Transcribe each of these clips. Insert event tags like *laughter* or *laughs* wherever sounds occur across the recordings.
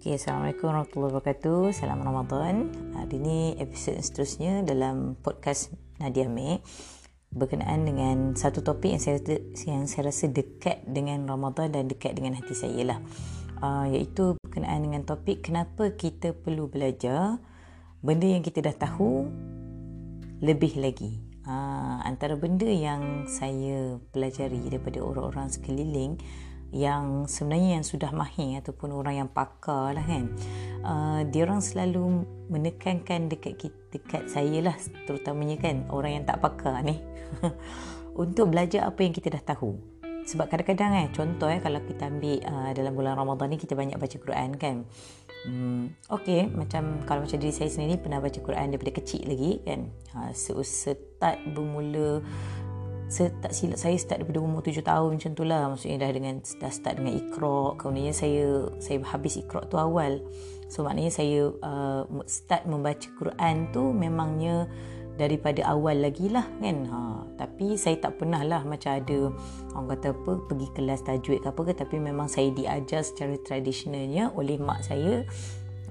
Okay, Assalamualaikum warahmatullahi wabarakatuh. Salam Ramadan. Hari ini episod seterusnya dalam podcast Nadia Mek berkenaan dengan satu topik yang saya yang saya rasa dekat dengan Ramadan dan dekat dengan hati saya lah. Uh, iaitu berkenaan dengan topik kenapa kita perlu belajar benda yang kita dah tahu lebih lagi. Uh, antara benda yang saya pelajari daripada orang-orang sekeliling yang sebenarnya yang sudah mahir ataupun orang yang pakar lah kan. Uh, dia orang selalu menekankan dekat kita, dekat saya lah terutamanya kan orang yang tak pakar ni. *laughs* Untuk belajar apa yang kita dah tahu. Sebab kadang-kadang eh contoh eh kalau kita ambil uh, dalam bulan Ramadan ni kita banyak baca Quran kan. Hmm, okay, macam kalau macam diri saya sendiri pernah baca Quran daripada kecil lagi kan. Ha, start bermula tak silap saya start daripada umur tujuh tahun macam tu lah. Maksudnya dah dengan dah start dengan ikhra kemudian saya saya habis ikhra tu awal. So maknanya saya uh, start membaca Quran tu memangnya daripada awal lagi lah kan? Ha, tapi saya tak pernah lah macam ada orang kata apa pergi kelas tajwid ke apa ke. Tapi memang saya diajar secara tradisionalnya oleh mak saya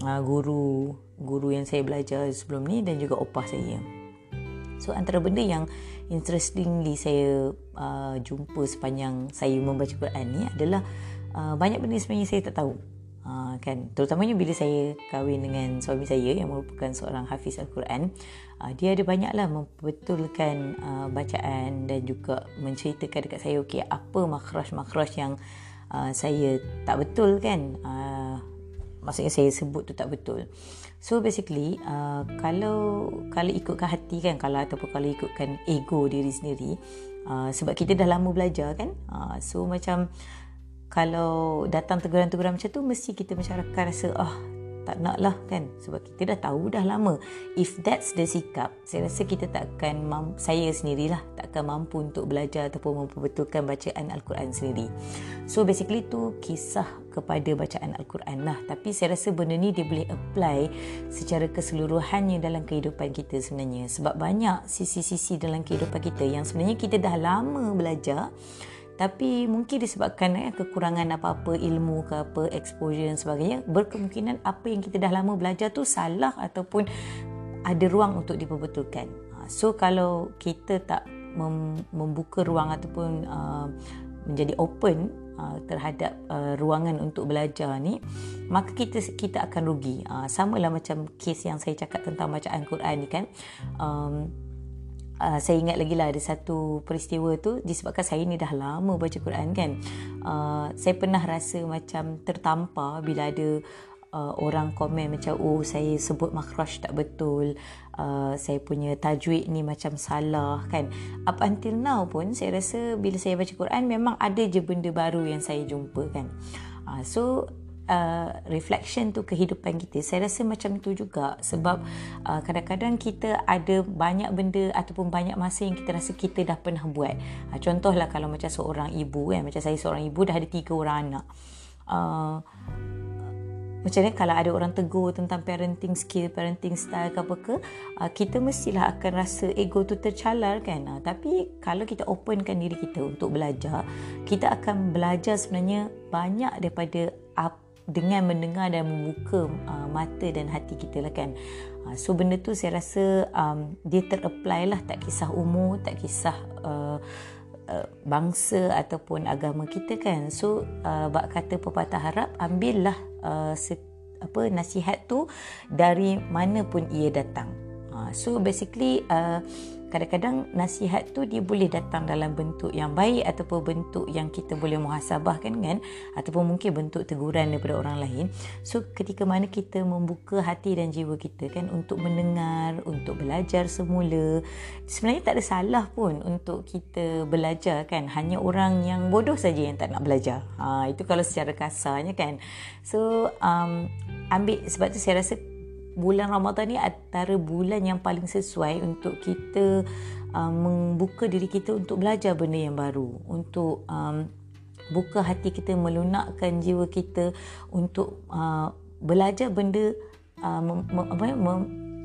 uh, guru guru yang saya belajar sebelum ni dan juga opah saya So antara benda yang interestingly saya uh, jumpa sepanjang saya membaca Quran ni adalah uh, banyak benda sebenarnya saya tak tahu. Uh, kan terutamanya bila saya kahwin dengan suami saya yang merupakan seorang hafiz al-Quran uh, dia ada banyaklah membetulkan uh, bacaan dan juga menceritakan dekat saya okey apa makhraj-makhraj yang uh, saya tak betul kan uh, maksudnya saya sebut tu tak betul. So basically uh, kalau kalau ikutkan hati kan kalau ataupun kalau ikutkan ego diri sendiri uh, sebab kita dah lama belajar kan uh, so macam kalau datang teguran-teguran macam tu mesti kita macam akan rasa ah oh, tak nak lah kan? Sebab kita dah tahu dah lama. If that's the sikap saya rasa kita tak akan saya sendirilah akan mampu untuk belajar ataupun memperbetulkan bacaan Al-Quran sendiri. So basically tu kisah kepada bacaan Al-Quran lah. Tapi saya rasa benda ni dia boleh apply secara keseluruhannya dalam kehidupan kita sebenarnya. Sebab banyak sisi-sisi dalam kehidupan kita yang sebenarnya kita dah lama belajar tapi mungkin disebabkan eh, kekurangan apa-apa ilmu ke apa exposure dan sebagainya berkemungkinan apa yang kita dah lama belajar tu salah ataupun ada ruang untuk diperbetulkan. Ha, so kalau kita tak mem- membuka ruang ataupun uh, menjadi open uh, terhadap uh, ruangan untuk belajar ni maka kita kita akan rugi. Uh, samalah macam kes yang saya cakap tentang bacaan Quran ni kan. Um, uh, saya ingat lagi lah ada satu peristiwa tu disebabkan saya ni dah lama baca Quran kan. Uh, saya pernah rasa macam tertampar bila ada uh, orang komen macam oh saya sebut makhraj tak betul. Uh, saya punya tajwid ni macam salah kan. Up until now pun saya rasa bila saya baca Quran memang ada je benda baru yang saya jumpa kan. Uh, so uh, reflection tu kehidupan kita. Saya rasa macam tu juga sebab uh, kadang-kadang kita ada banyak benda ataupun banyak masa yang kita rasa kita dah pernah buat. Uh, contohlah kalau macam seorang ibu kan. Macam saya seorang ibu dah ada tiga orang anak. Uh, macam ni kalau ada orang tegur tentang parenting skill, parenting style ke apa ke, uh, kita mestilah akan rasa ego tu tercalar kan. Uh, tapi kalau kita openkan diri kita untuk belajar, kita akan belajar sebenarnya banyak daripada dengan mendengar dan membuka uh, mata dan hati kita lah kan. So benda tu saya rasa um, dia terapply lah tak kisah umur, tak kisah uh, bangsa ataupun agama kita kan. So uh, bak kata pepatah harap ambillah uh, apa nasihat tu dari mana pun ia datang. So basically uh, kadang-kadang nasihat tu dia boleh datang dalam bentuk yang baik ataupun bentuk yang kita boleh muhasabah kan kan? Ataupun mungkin bentuk teguran daripada orang lain. So ketika mana kita membuka hati dan jiwa kita kan untuk mendengar untuk belajar semula sebenarnya tak ada salah pun untuk kita belajar kan? Hanya orang yang bodoh saja yang tak nak belajar. Ha, itu kalau secara kasarnya kan. So um, ambil sebab tu saya rasa bulan Ramadan ni antara bulan yang paling sesuai untuk kita uh, membuka diri kita untuk belajar benda yang baru untuk um, buka hati kita melunakkan jiwa kita untuk uh, belajar benda uh, mem, apa, mem,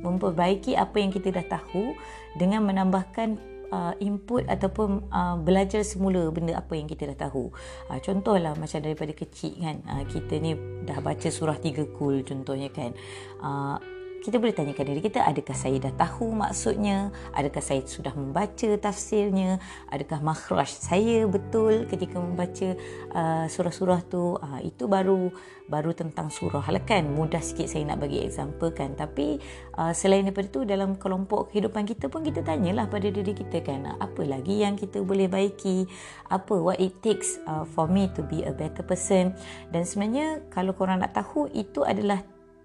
memperbaiki apa yang kita dah tahu dengan menambahkan uh, input ataupun uh, belajar semula benda apa yang kita dah tahu. Uh, contohlah macam daripada kecil kan uh, kita ni dah baca surah tiga kul contohnya kan. Uh, kita boleh tanyakan diri kita adakah saya dah tahu maksudnya? Adakah saya sudah membaca tafsirnya? Adakah makhraj saya betul ketika membaca uh, surah-surah tu? Uh, itu baru baru tentang surah lah kan. Mudah sikit saya nak bagi example kan. Tapi uh, selain daripada tu dalam kelompok kehidupan kita pun kita tanyalah pada diri kita kan. Apa lagi yang kita boleh baiki? Apa what it takes uh, for me to be a better person? Dan sebenarnya kalau korang nak tahu itu adalah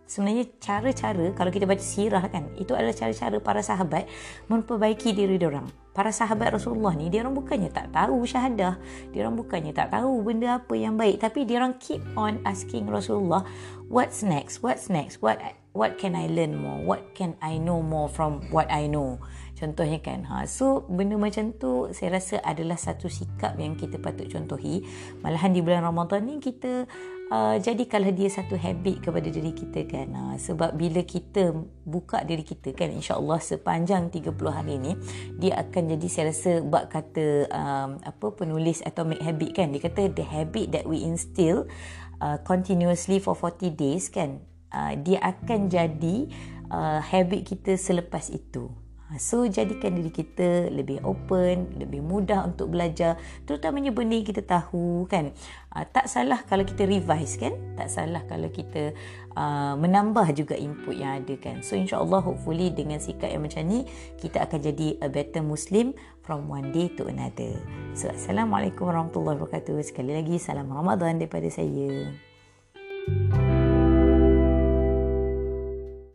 sebenarnya cara-cara kalau kita baca sirah kan itu adalah cara-cara para sahabat memperbaiki diri orang. Para sahabat Rasulullah ni dia orang bukannya tak tahu syahadah, dia orang bukannya tak tahu benda apa yang baik tapi dia orang keep on asking Rasulullah what's next? What's next? What what can I learn more? What can I know more from what I know? Contohnya kan. Ha, so benda macam tu saya rasa adalah satu sikap yang kita patut contohi. Malahan di bulan Ramadan ni kita uh, jadikanlah dia satu habit kepada diri kita kan. Uh, sebab bila kita buka diri kita kan insya-Allah sepanjang 30 hari ni dia akan jadi saya rasa bab kata um, apa penulis atomic habit kan. Dia kata the habit that we instill uh, continuously for 40 days kan. Uh, dia akan jadi uh, habit kita selepas itu. Ha, so jadikan diri kita lebih open, lebih mudah untuk belajar, terutamanya benda yang kita tahu kan. Uh, tak salah kalau kita revise kan? Tak salah kalau kita uh, menambah juga input yang ada kan. So insya-Allah hopefully dengan sikap yang macam ni kita akan jadi a better muslim from one day to another. So assalamualaikum warahmatullahi wabarakatuh. Sekali lagi salam Ramadan daripada saya. thank you